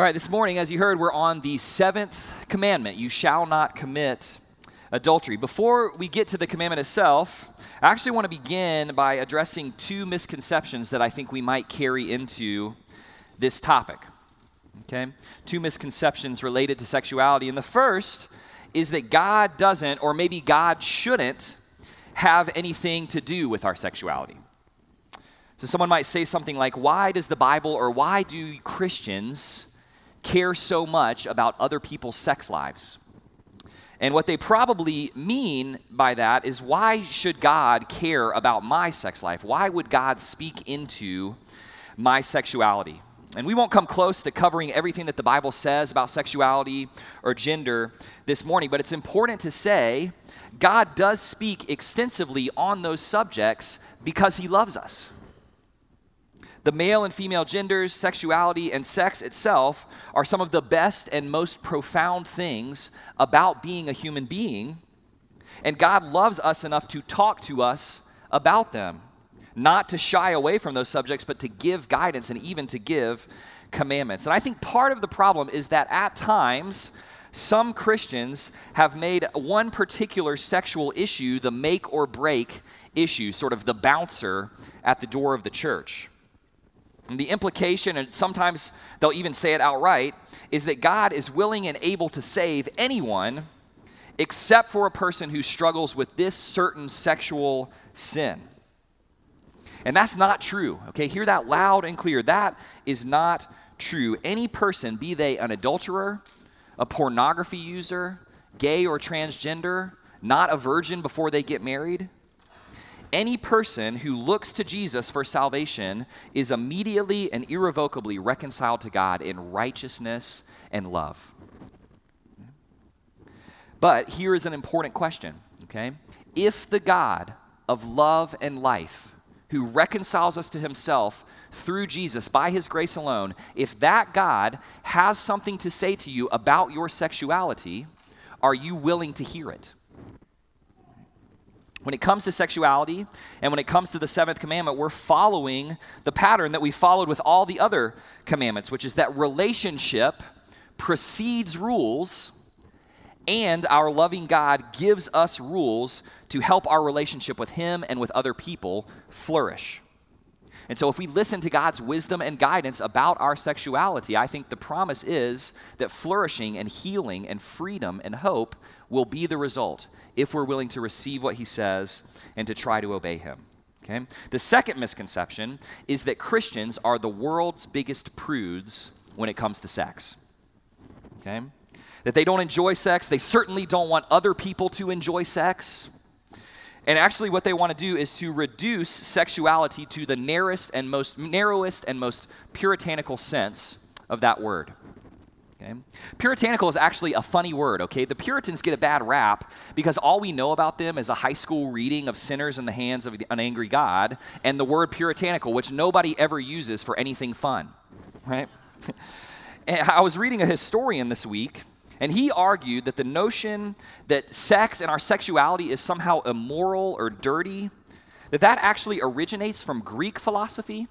All right, this morning, as you heard, we're on the seventh commandment you shall not commit adultery. Before we get to the commandment itself, I actually want to begin by addressing two misconceptions that I think we might carry into this topic. Okay? Two misconceptions related to sexuality. And the first is that God doesn't, or maybe God shouldn't, have anything to do with our sexuality. So someone might say something like, Why does the Bible or why do Christians care so much about other people's sex lives. And what they probably mean by that is why should God care about my sex life? Why would God speak into my sexuality? And we won't come close to covering everything that the Bible says about sexuality or gender this morning, but it's important to say God does speak extensively on those subjects because He loves us. The male and female genders, sexuality, and sex itself are some of the best and most profound things about being a human being. And God loves us enough to talk to us about them, not to shy away from those subjects, but to give guidance and even to give commandments. And I think part of the problem is that at times, some Christians have made one particular sexual issue the make or break issue, sort of the bouncer at the door of the church. And the implication, and sometimes they'll even say it outright, is that God is willing and able to save anyone except for a person who struggles with this certain sexual sin. And that's not true. Okay, hear that loud and clear. That is not true. Any person, be they an adulterer, a pornography user, gay or transgender, not a virgin before they get married, any person who looks to Jesus for salvation is immediately and irrevocably reconciled to God in righteousness and love. But here is an important question, okay? If the God of love and life, who reconciles us to himself through Jesus by his grace alone, if that God has something to say to you about your sexuality, are you willing to hear it? When it comes to sexuality and when it comes to the seventh commandment, we're following the pattern that we followed with all the other commandments, which is that relationship precedes rules, and our loving God gives us rules to help our relationship with Him and with other people flourish. And so, if we listen to God's wisdom and guidance about our sexuality, I think the promise is that flourishing and healing and freedom and hope will be the result if we're willing to receive what he says and to try to obey him. Okay? The second misconception is that Christians are the world's biggest prudes when it comes to sex. Okay? That they don't enjoy sex, they certainly don't want other people to enjoy sex. And actually, what they want to do is to reduce sexuality to the narrowest and most narrowest and most puritanical sense of that word. Okay? Puritanical is actually a funny word, okay? The Puritans get a bad rap because all we know about them is a high school reading of Sinners in the Hands of an Angry God and the word puritanical, which nobody ever uses for anything fun, right? I was reading a historian this week, and he argued that the notion that sex and our sexuality is somehow immoral or dirty, that that actually originates from Greek philosophy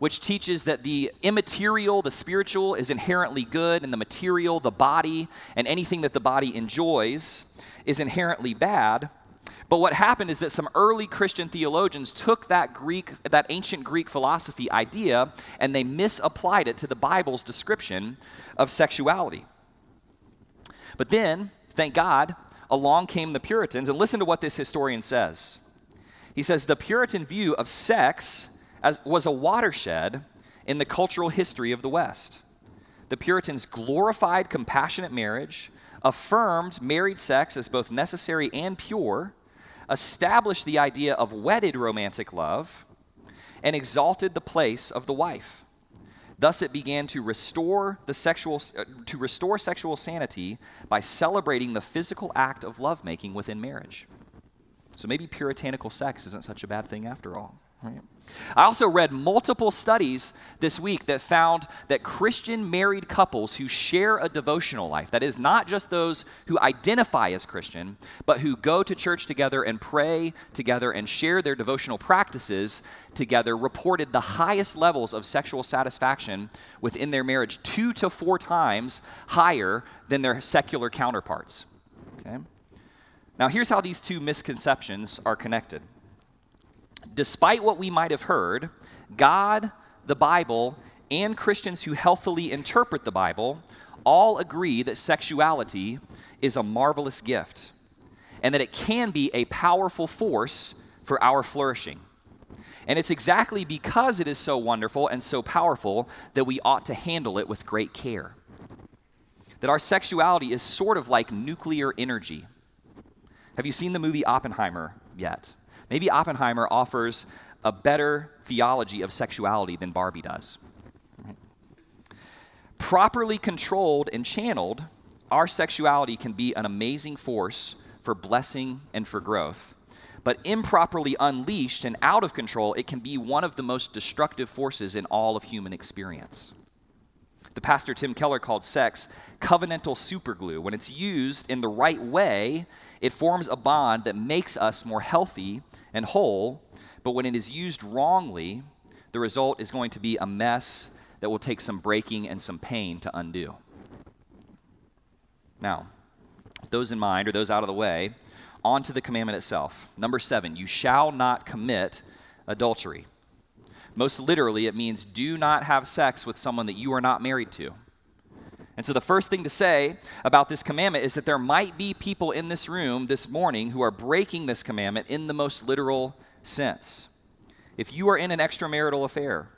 which teaches that the immaterial, the spiritual, is inherently good, and the material, the body, and anything that the body enjoys is inherently bad. But what happened is that some early Christian theologians took that Greek, that ancient Greek philosophy idea, and they misapplied it to the Bible's description of sexuality. But then, thank God, along came the Puritans, and listen to what this historian says. He says, The Puritan view of sex as, was a watershed in the cultural history of the West. The Puritans glorified compassionate marriage, affirmed married sex as both necessary and pure, established the idea of wedded romantic love, and exalted the place of the wife. Thus, it began to restore the sexual uh, to restore sexual sanity by celebrating the physical act of lovemaking within marriage. So maybe puritanical sex isn't such a bad thing after all. Right? I also read multiple studies this week that found that Christian married couples who share a devotional life, that is, not just those who identify as Christian, but who go to church together and pray together and share their devotional practices together, reported the highest levels of sexual satisfaction within their marriage, two to four times higher than their secular counterparts. Okay? Now, here's how these two misconceptions are connected despite what we might have heard, God, the Bible, and Christians who healthily interpret the Bible all agree that sexuality is a marvelous gift and that it can be a powerful force for our flourishing. And it's exactly because it is so wonderful and so powerful that we ought to handle it with great care. That our sexuality is sort of like nuclear energy. Have you seen the movie Oppenheimer yet? Maybe Oppenheimer offers a better theology of sexuality than Barbie does. Properly controlled and channeled, our sexuality can be an amazing force for blessing and for growth. But improperly unleashed and out of control, it can be one of the most destructive forces in all of human experience. The pastor Tim Keller called sex covenantal superglue. When it's used in the right way, it forms a bond that makes us more healthy and whole, but when it is used wrongly, the result is going to be a mess that will take some breaking and some pain to undo. Now, those in mind or those out of the way, on to the commandment itself. Number seven, you shall not commit adultery. Most literally, it means do not have sex with someone that you are not married to. And so, the first thing to say about this commandment is that there might be people in this room this morning who are breaking this commandment in the most literal sense. If you are in an extramarital affair,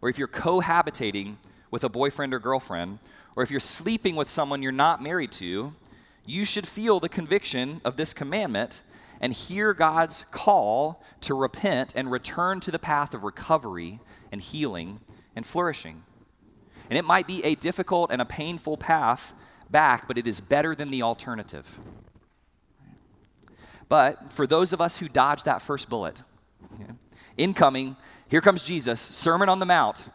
or if you're cohabitating with a boyfriend or girlfriend, or if you're sleeping with someone you're not married to, you should feel the conviction of this commandment and hear God's call to repent and return to the path of recovery and healing and flourishing. And it might be a difficult and a painful path back, but it is better than the alternative. But for those of us who dodge that first bullet, incoming, here comes Jesus, Sermon on the Mount.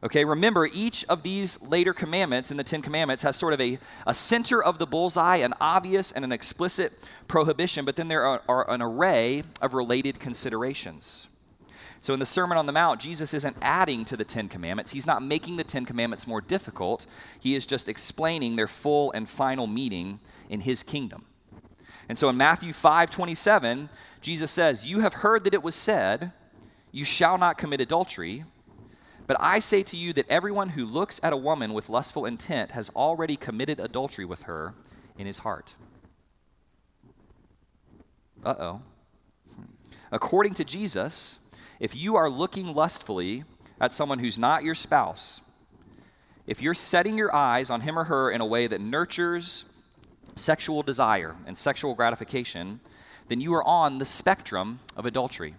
Okay, remember, each of these later commandments in the Ten Commandments has sort of a, a center of the bullseye, an obvious and an explicit prohibition, but then there are, are an array of related considerations. So in the Sermon on the Mount, Jesus isn't adding to the Ten Commandments. He's not making the Ten Commandments more difficult. He is just explaining their full and final meaning in his kingdom. And so in Matthew 5 27, Jesus says, You have heard that it was said, You shall not commit adultery. But I say to you that everyone who looks at a woman with lustful intent has already committed adultery with her in his heart. Uh oh. According to Jesus, if you are looking lustfully at someone who's not your spouse, if you're setting your eyes on him or her in a way that nurtures sexual desire and sexual gratification, then you are on the spectrum of adultery.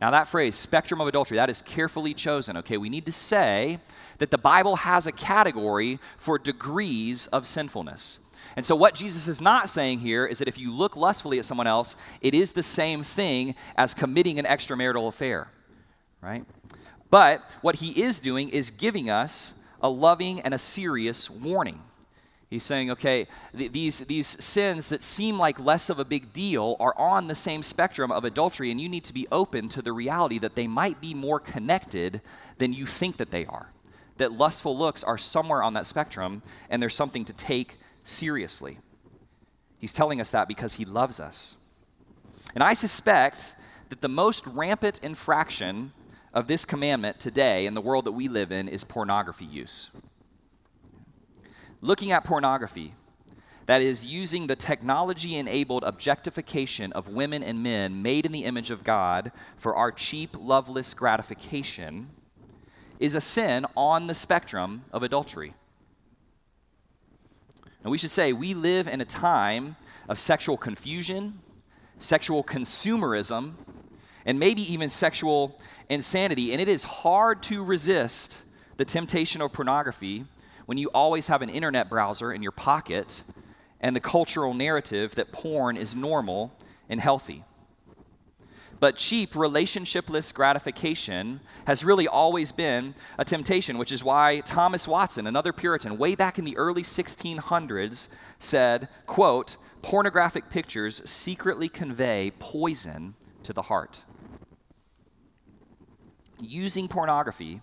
Now, that phrase, spectrum of adultery, that is carefully chosen, okay? We need to say that the Bible has a category for degrees of sinfulness. And so, what Jesus is not saying here is that if you look lustfully at someone else, it is the same thing as committing an extramarital affair, right? But what he is doing is giving us a loving and a serious warning. He's saying, okay, th- these, these sins that seem like less of a big deal are on the same spectrum of adultery, and you need to be open to the reality that they might be more connected than you think that they are. That lustful looks are somewhere on that spectrum, and there's something to take seriously. He's telling us that because he loves us. And I suspect that the most rampant infraction of this commandment today in the world that we live in is pornography use. Looking at pornography, that is, using the technology enabled objectification of women and men made in the image of God for our cheap, loveless gratification, is a sin on the spectrum of adultery. And we should say we live in a time of sexual confusion, sexual consumerism, and maybe even sexual insanity. And it is hard to resist the temptation of pornography when you always have an internet browser in your pocket and the cultural narrative that porn is normal and healthy. But cheap, relationshipless gratification has really always been a temptation, which is why Thomas Watson, another Puritan, way back in the early 1600s, said, quote, pornographic pictures secretly convey poison to the heart. Using pornography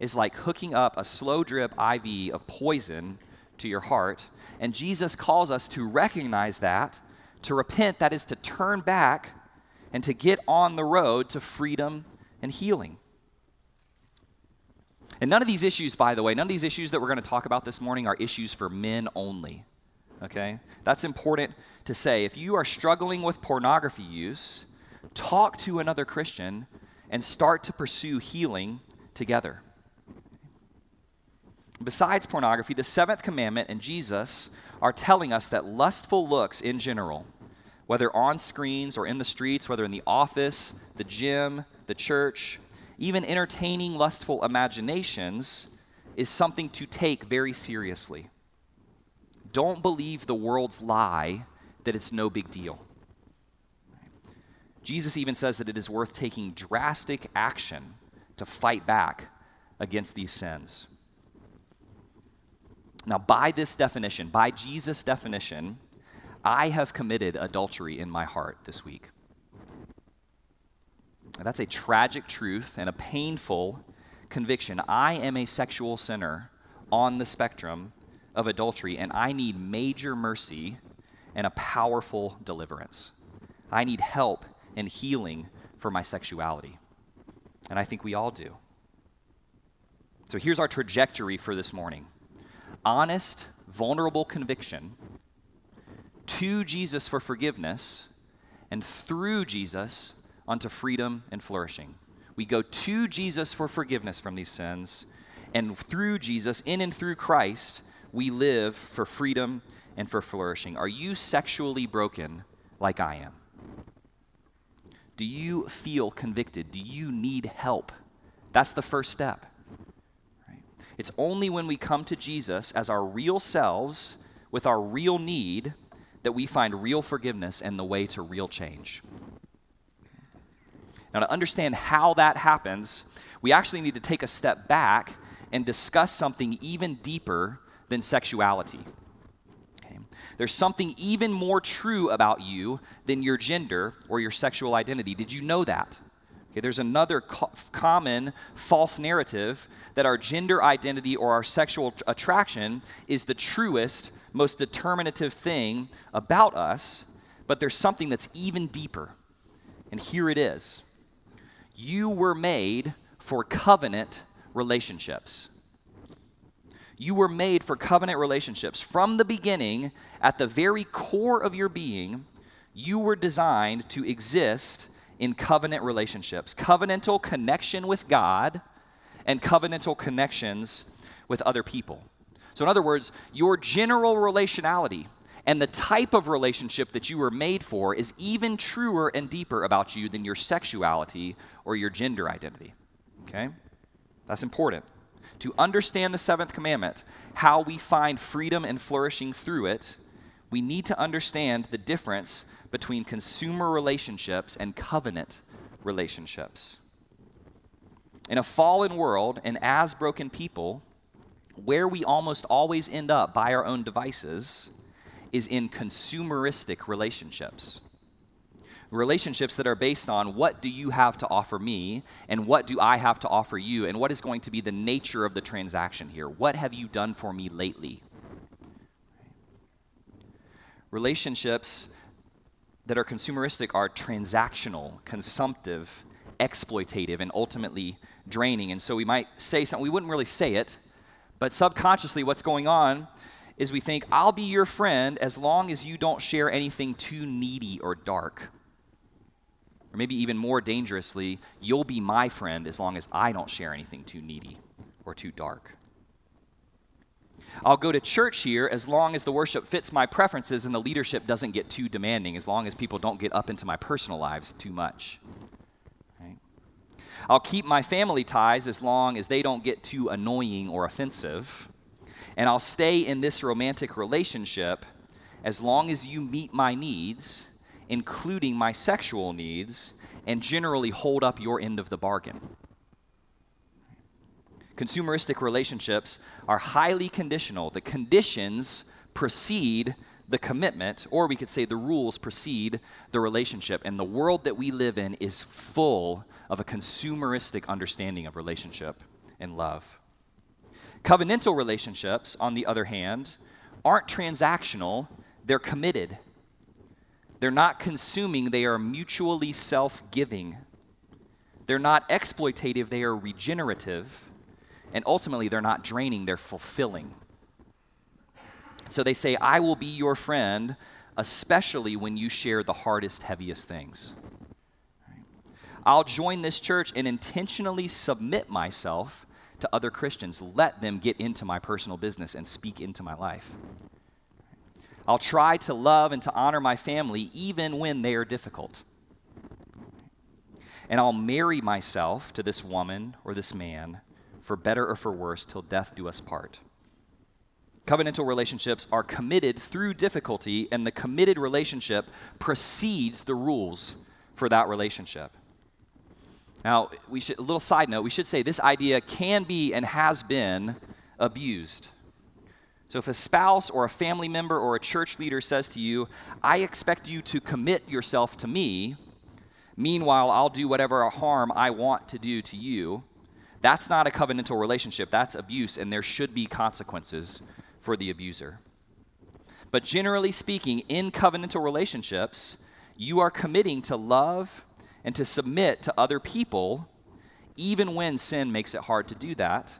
is like hooking up a slow drip IV of poison to your heart, and Jesus calls us to recognize that, to repent, that is to turn back and to get on the road to freedom and healing. And none of these issues, by the way, none of these issues that we're going to talk about this morning are issues for men only. Okay? That's important to say. If you are struggling with pornography use, talk to another Christian and start to pursue healing together. Besides pornography, the seventh commandment and Jesus are telling us that lustful looks in general whether on screens or in the streets, whether in the office, the gym, the church, even entertaining lustful imaginations is something to take very seriously. Don't believe the world's lie that it's no big deal. Jesus even says that it is worth taking drastic action to fight back against these sins. Now, by this definition, by Jesus' definition, I have committed adultery in my heart this week. That's a tragic truth and a painful conviction. I am a sexual sinner on the spectrum of adultery, and I need major mercy and a powerful deliverance. I need help and healing for my sexuality. And I think we all do. So here's our trajectory for this morning honest, vulnerable conviction to Jesus for forgiveness, and through Jesus unto freedom and flourishing. We go to Jesus for forgiveness from these sins, and through Jesus, in and through Christ, we live for freedom and for flourishing. Are you sexually broken like I am? Do you feel convicted? Do you need help? That's the first step. It's only when we come to Jesus as our real selves with our real need that we find real forgiveness and the way to real change. Now, to understand how that happens, we actually need to take a step back and discuss something even deeper than sexuality. There's something even more true about you than your gender or your sexual identity. Did you know that? Okay, there's another co- common false narrative that our gender identity or our sexual attraction is the truest most determinative thing about us, but there's something that's even deeper. And here it is You were made for covenant relationships. You were made for covenant relationships. From the beginning, at the very core of your being, you were designed to exist in covenant relationships, covenantal connection with God, and covenantal connections with other people. So, in other words, your general relationality and the type of relationship that you were made for is even truer and deeper about you than your sexuality or your gender identity. Okay? That's important. To understand the seventh commandment, how we find freedom and flourishing through it, we need to understand the difference between consumer relationships and covenant relationships. In a fallen world and as broken people, where we almost always end up by our own devices is in consumeristic relationships. Relationships that are based on what do you have to offer me and what do I have to offer you and what is going to be the nature of the transaction here. What have you done for me lately? Relationships that are consumeristic are transactional, consumptive, exploitative, and ultimately draining. And so we might say something, we wouldn't really say it, but subconsciously, what's going on is we think, I'll be your friend as long as you don't share anything too needy or dark. Or maybe even more dangerously, you'll be my friend as long as I don't share anything too needy or too dark. I'll go to church here as long as the worship fits my preferences and the leadership doesn't get too demanding, as long as people don't get up into my personal lives too much. I'll keep my family ties as long as they don't get too annoying or offensive. And I'll stay in this romantic relationship as long as you meet my needs, including my sexual needs, and generally hold up your end of the bargain. Consumeristic relationships are highly conditional. The conditions precede the commitment, or we could say the rules precede the relationship. And the world that we live in is full of a consumeristic understanding of relationship and love. Covenantal relationships, on the other hand, aren't transactional, they're committed. They're not consuming, they are mutually self giving. They're not exploitative, they are regenerative. And ultimately, they're not draining, they're fulfilling. So they say, I will be your friend, especially when you share the hardest, heaviest things. I'll join this church and intentionally submit myself to other Christians. Let them get into my personal business and speak into my life. I'll try to love and to honor my family even when they are difficult. And I'll marry myself to this woman or this man for better or for worse till death do us part. Covenantal relationships are committed through difficulty, and the committed relationship precedes the rules for that relationship. Now, we should, a little side note, we should say this idea can be and has been abused. So, if a spouse or a family member or a church leader says to you, I expect you to commit yourself to me, meanwhile, I'll do whatever harm I want to do to you, that's not a covenantal relationship. That's abuse, and there should be consequences for the abuser. But generally speaking, in covenantal relationships, you are committing to love and to submit to other people, even when sin makes it hard to do that.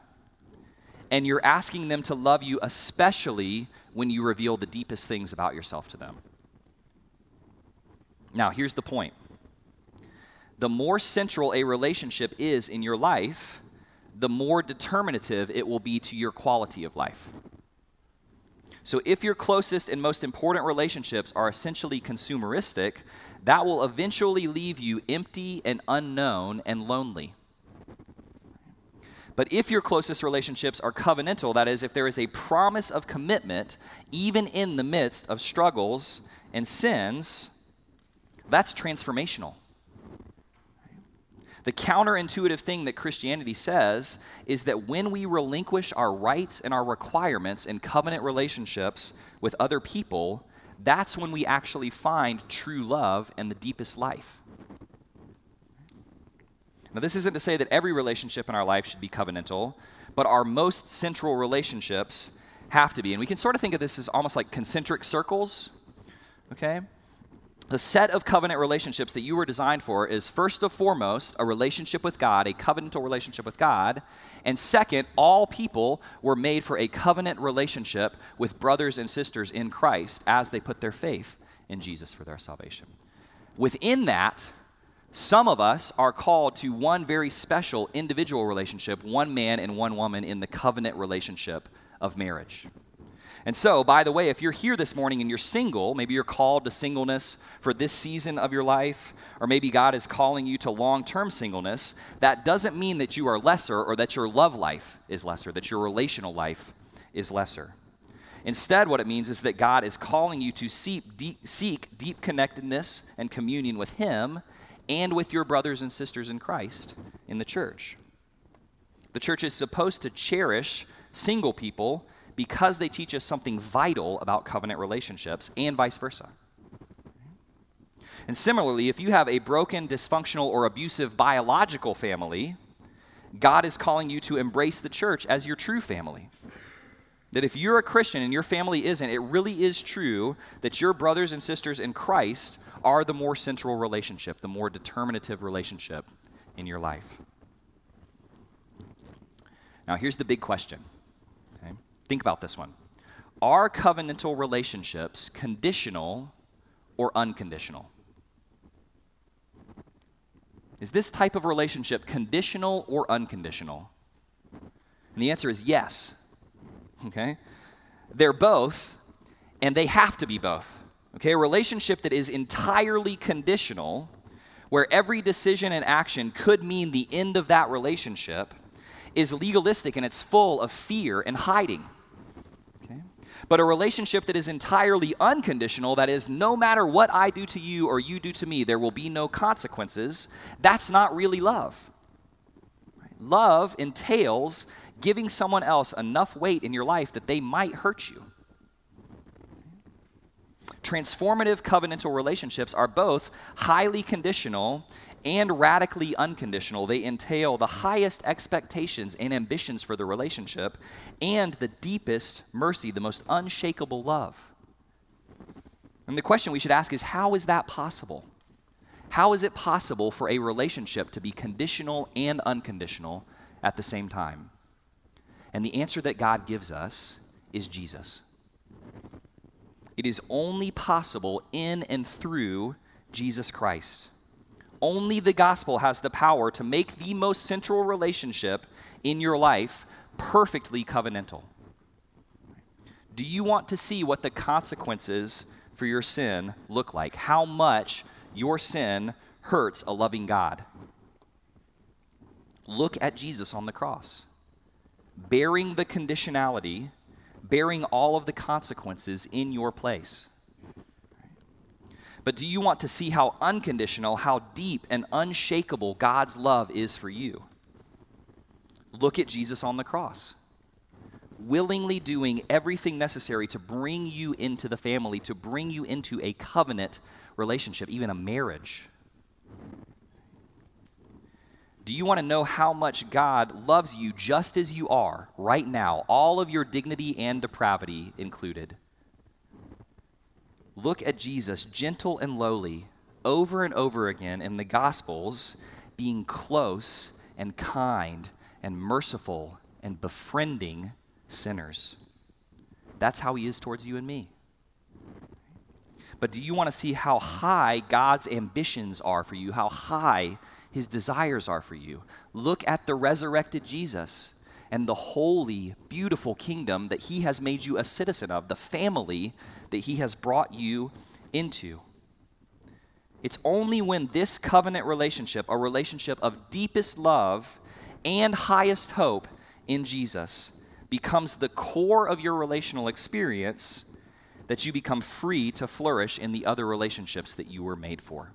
And you're asking them to love you, especially when you reveal the deepest things about yourself to them. Now, here's the point the more central a relationship is in your life, the more determinative it will be to your quality of life. So, if your closest and most important relationships are essentially consumeristic, that will eventually leave you empty and unknown and lonely. But if your closest relationships are covenantal, that is, if there is a promise of commitment, even in the midst of struggles and sins, that's transformational. The counterintuitive thing that Christianity says is that when we relinquish our rights and our requirements in covenant relationships with other people, that's when we actually find true love and the deepest life. Now, this isn't to say that every relationship in our life should be covenantal, but our most central relationships have to be. And we can sort of think of this as almost like concentric circles, okay? The set of covenant relationships that you were designed for is first and foremost a relationship with God, a covenantal relationship with God. And second, all people were made for a covenant relationship with brothers and sisters in Christ as they put their faith in Jesus for their salvation. Within that, some of us are called to one very special individual relationship, one man and one woman in the covenant relationship of marriage. And so, by the way, if you're here this morning and you're single, maybe you're called to singleness for this season of your life, or maybe God is calling you to long term singleness, that doesn't mean that you are lesser or that your love life is lesser, that your relational life is lesser. Instead, what it means is that God is calling you to seek deep, seek deep connectedness and communion with Him and with your brothers and sisters in Christ in the church. The church is supposed to cherish single people because they teach us something vital about covenant relationships and vice versa. And similarly, if you have a broken, dysfunctional, or abusive biological family, God is calling you to embrace the church as your true family. That if you're a Christian and your family isn't, it really is true that your brothers and sisters in Christ are the more central relationship, the more determinative relationship in your life. Now, here's the big question Think about this one. Are covenantal relationships conditional or unconditional? Is this type of relationship conditional or unconditional? And the answer is yes. Okay? They're both, and they have to be both. Okay? A relationship that is entirely conditional, where every decision and action could mean the end of that relationship, is legalistic and it's full of fear and hiding. But a relationship that is entirely unconditional, that is, no matter what I do to you or you do to me, there will be no consequences, that's not really love. Love entails giving someone else enough weight in your life that they might hurt you. Transformative covenantal relationships are both highly conditional and radically unconditional. They entail the highest expectations and ambitions for the relationship and the deepest mercy, the most unshakable love. And the question we should ask is how is that possible? How is it possible for a relationship to be conditional and unconditional at the same time? And the answer that God gives us is Jesus. It is only possible in and through Jesus Christ. Only the gospel has the power to make the most central relationship in your life perfectly covenantal. Do you want to see what the consequences for your sin look like? How much your sin hurts a loving God? Look at Jesus on the cross, bearing the conditionality bearing all of the consequences in your place. But do you want to see how unconditional, how deep and unshakable God's love is for you? Look at Jesus on the cross, willingly doing everything necessary to bring you into the family, to bring you into a covenant relationship, even a marriage. Do you want to know how much God loves you just as you are right now, all of your dignity and depravity included? Look at Jesus, gentle and lowly, over and over again in the Gospels, being close and kind and merciful and befriending sinners. That's how he is towards you and me. But do you want to see how high God's ambitions are for you? How high his desires are for you. Look at the resurrected Jesus and the holy, beautiful kingdom that he has made you a citizen of, the family that he has brought you into. It's only when this covenant relationship, a relationship of deepest love and highest hope in Jesus, becomes the core of your relational experience that you become free to flourish in the other relationships that you were made for.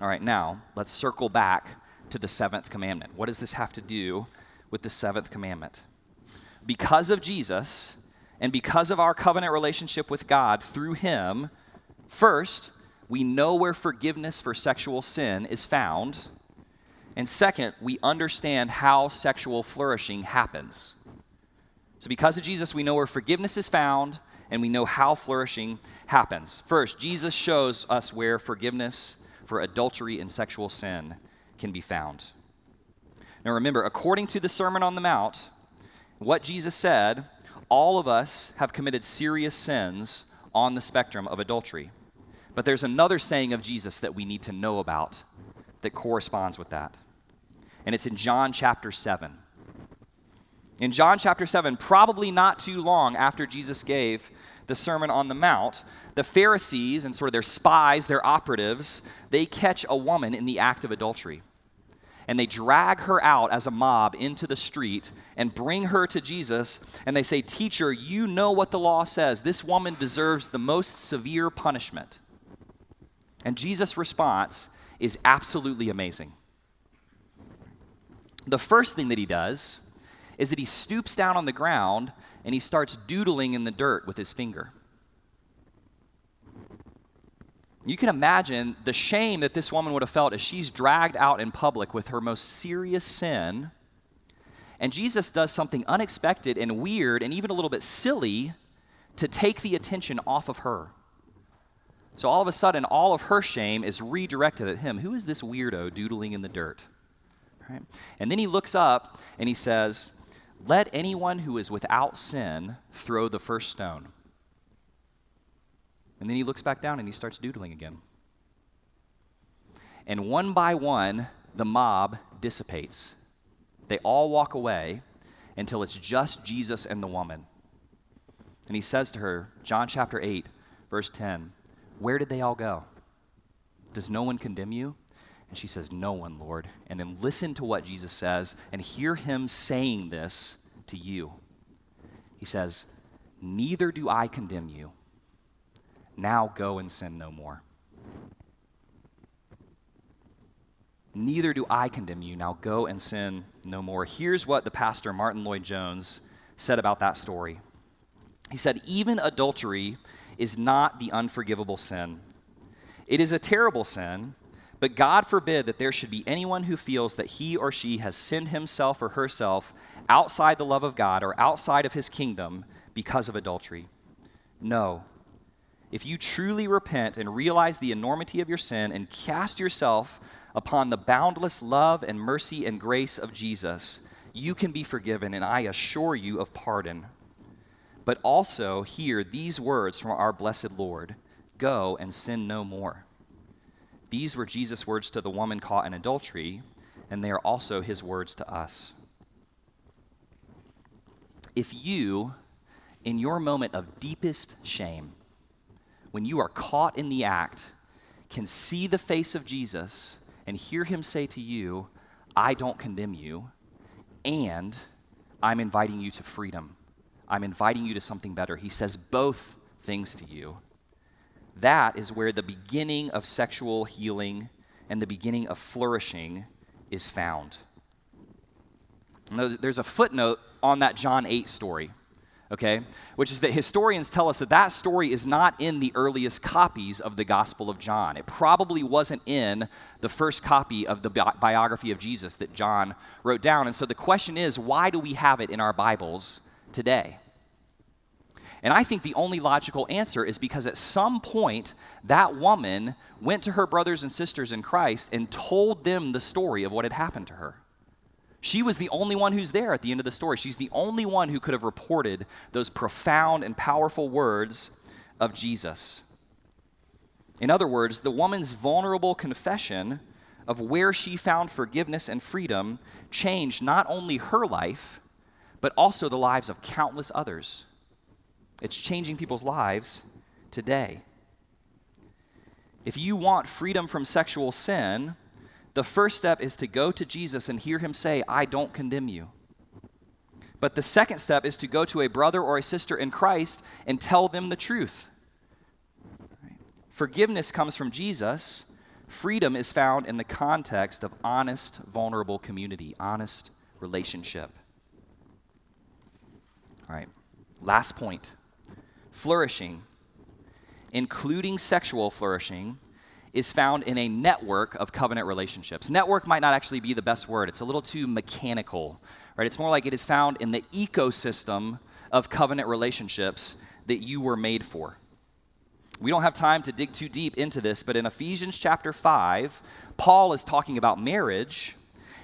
All right, now let's circle back to the seventh commandment. What does this have to do with the seventh commandment? Because of Jesus and because of our covenant relationship with God through Him, first, we know where forgiveness for sexual sin is found. And second, we understand how sexual flourishing happens. So, because of Jesus, we know where forgiveness is found and we know how flourishing happens. First, Jesus shows us where forgiveness for adultery and sexual sin can be found. Now remember, according to the Sermon on the Mount, what Jesus said, all of us have committed serious sins on the spectrum of adultery. But there's another saying of Jesus that we need to know about that corresponds with that. And it's in John chapter 7. In John chapter 7, probably not too long after Jesus gave the Sermon on the Mount, the Pharisees and sort of their spies, their operatives, they catch a woman in the act of adultery. And they drag her out as a mob into the street and bring her to Jesus. And they say, Teacher, you know what the law says. This woman deserves the most severe punishment. And Jesus' response is absolutely amazing. The first thing that he does is that he stoops down on the ground and he starts doodling in the dirt with his finger. You can imagine the shame that this woman would have felt as she's dragged out in public with her most serious sin. And Jesus does something unexpected and weird and even a little bit silly to take the attention off of her. So all of a sudden, all of her shame is redirected at him. Who is this weirdo doodling in the dirt? Right? And then he looks up and he says, Let anyone who is without sin throw the first stone. And then he looks back down and he starts doodling again. And one by one, the mob dissipates. They all walk away until it's just Jesus and the woman. And he says to her, John chapter 8, verse 10, Where did they all go? Does no one condemn you? And she says, No one, Lord. And then listen to what Jesus says and hear him saying this to you. He says, Neither do I condemn you. Now go and sin no more. Neither do I condemn you. Now go and sin no more. Here's what the pastor, Martyn Lloyd-Jones, said about that story. He said, Even adultery is not the unforgivable sin. It is a terrible sin, but God forbid that there should be anyone who feels that he or she has sinned himself or herself outside the love of God or outside of his kingdom because of adultery. No. If you truly repent and realize the enormity of your sin and cast yourself upon the boundless love and mercy and grace of Jesus, you can be forgiven, and I assure you of pardon. But also hear these words from our blessed Lord Go and sin no more. These were Jesus' words to the woman caught in adultery, and they are also his words to us. If you, in your moment of deepest shame, when you are caught in the act, can see the face of Jesus and hear him say to you, I don't condemn you, and I'm inviting you to freedom. I'm inviting you to something better. He says both things to you. That is where the beginning of sexual healing and the beginning of flourishing is found. Now, there's a footnote on that John 8 story okay? Which is that historians tell us that that story is not in the earliest copies of the Gospel of John. It probably wasn't in the first copy of the bi- biography of Jesus that John wrote down. And so the question is why do we have it in our Bibles today? And I think the only logical answer is because at some point that woman went to her brothers and sisters in Christ and told them the story of what had happened to her. She was the only one who's there at the end of the story. She's the only one who could have reported those profound and powerful words of Jesus. In other words, the woman's vulnerable confession of where she found forgiveness and freedom changed not only her life, but also the lives of countless others. It's changing people's lives today. If you want freedom from sexual sin, the first step is to go to Jesus and hear him say, I don't condemn you. But the second step is to go to a brother or a sister in Christ and tell them the truth. Forgiveness comes from Jesus. Freedom is found in the context of honest, vulnerable community, honest relationship. All right, last point flourishing, including sexual flourishing, is found in a network of covenant relationships. Network might not actually be the best word, it's a little too mechanical, right? It's more like it is found in the ecosystem of covenant relationships that you were made for. We don't have time to dig too deep into this, but in Ephesians chapter 5, Paul is talking about marriage,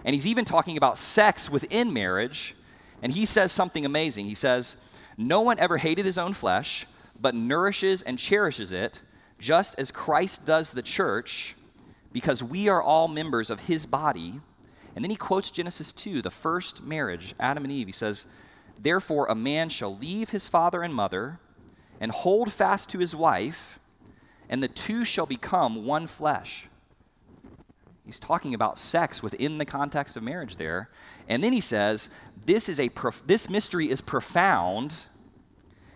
and he's even talking about sex within marriage, and he says something amazing. He says, No one ever hated his own flesh, but nourishes and cherishes it just as Christ does the church, because we are all members of his body. And then he quotes Genesis 2, the first marriage, Adam and Eve. He says, Therefore, a man shall leave his father and mother and hold fast to his wife, and the two shall become one flesh. He's talking about sex within the context of marriage there. And then he says, this, is a prof- this mystery is profound,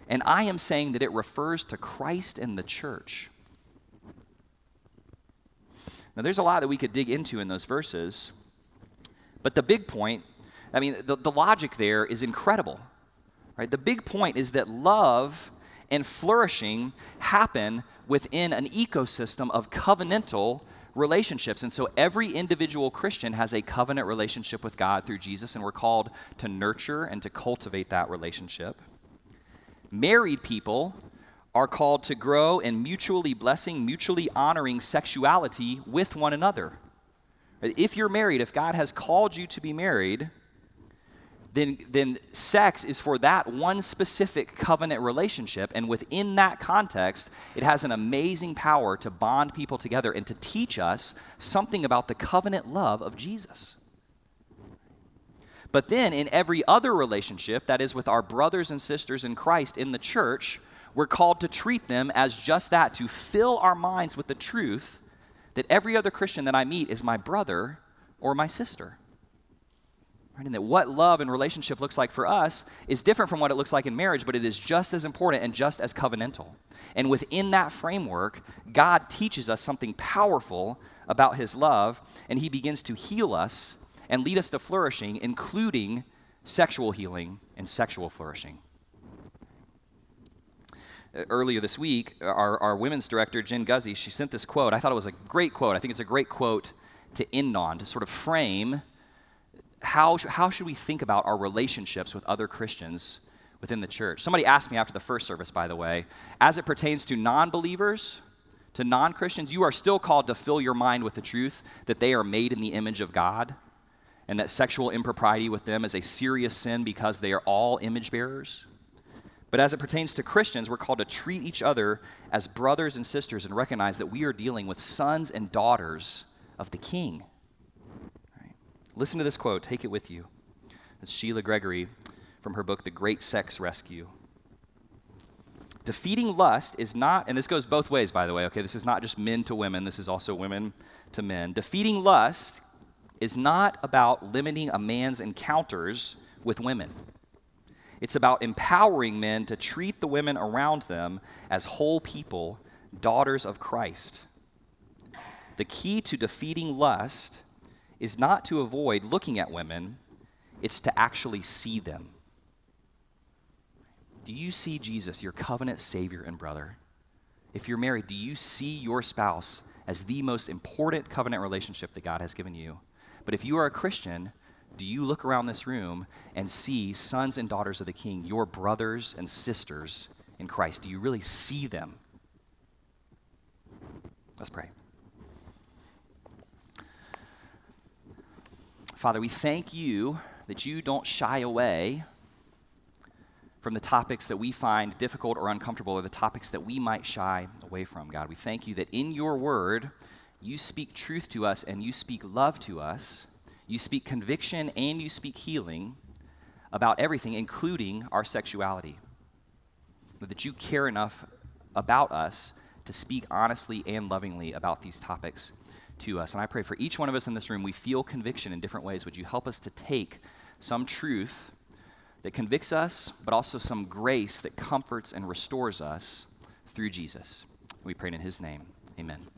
and I am saying that it refers to Christ and the church. Now, there's a lot that we could dig into in those verses, but the big point, I mean, the, the logic there is incredible. Right? The big point is that love and flourishing happen within an ecosystem of covenantal relationships. And so every individual Christian has a covenant relationship with God through Jesus, and we're called to nurture and to cultivate that relationship. Married people are called to grow in mutually blessing, mutually honoring sexuality with one another. If you're married, if God has called you to be married, then, then sex is for that one specific covenant relationship. And within that context, it has an amazing power to bond people together and to teach us something about the covenant love of Jesus. But then, in every other relationship, that is with our brothers and sisters in Christ in the church, we're called to treat them as just that, to fill our minds with the truth that every other Christian that I meet is my brother or my sister. Right? And that what love and relationship looks like for us is different from what it looks like in marriage, but it is just as important and just as covenantal. And within that framework, God teaches us something powerful about his love, and he begins to heal us and lead us to flourishing, including sexual healing and sexual flourishing. Earlier this week, our, our women's director, Jen Guzzi, she sent this quote. I thought it was a great quote. I think it's a great quote to end on, to sort of frame how, how should we think about our relationships with other Christians within the church. Somebody asked me after the first service, by the way, as it pertains to non believers, to non Christians, you are still called to fill your mind with the truth that they are made in the image of God and that sexual impropriety with them is a serious sin because they are all image bearers. But as it pertains to Christians, we're called to treat each other as brothers and sisters and recognize that we are dealing with sons and daughters of the King. Right. Listen to this quote, take it with you. It's Sheila Gregoire from her book, The Great Sex Rescue. Defeating lust is not, and this goes both ways, by the way, okay? This is not just men to women, this is also women to men. Defeating lust is not about limiting a man's encounters with women. It's about empowering men to treat the women around them as whole people, daughters of Christ. The key to defeating lust is not to avoid looking at women, it's to actually see them. Do you see Jesus, your covenant Savior and brother? If you're married, do you see your spouse as the most important covenant relationship that God has given you? But if you are a Christian, do you look around this room and see sons and daughters of the King, your brothers and sisters in Christ? Do you really see them? Let's pray. Father, we thank you that you don't shy away from the topics that we find difficult or uncomfortable or the topics that we might shy away from, God. We thank you that in your word, you speak truth to us and you speak love to us. You speak conviction and you speak healing about everything, including our sexuality. That you care enough about us to speak honestly and lovingly about these topics to us. And I pray for each one of us in this room, we feel conviction in different ways. Would you help us to take some truth that convicts us, but also some grace that comforts and restores us through Jesus. We pray in his name. Amen.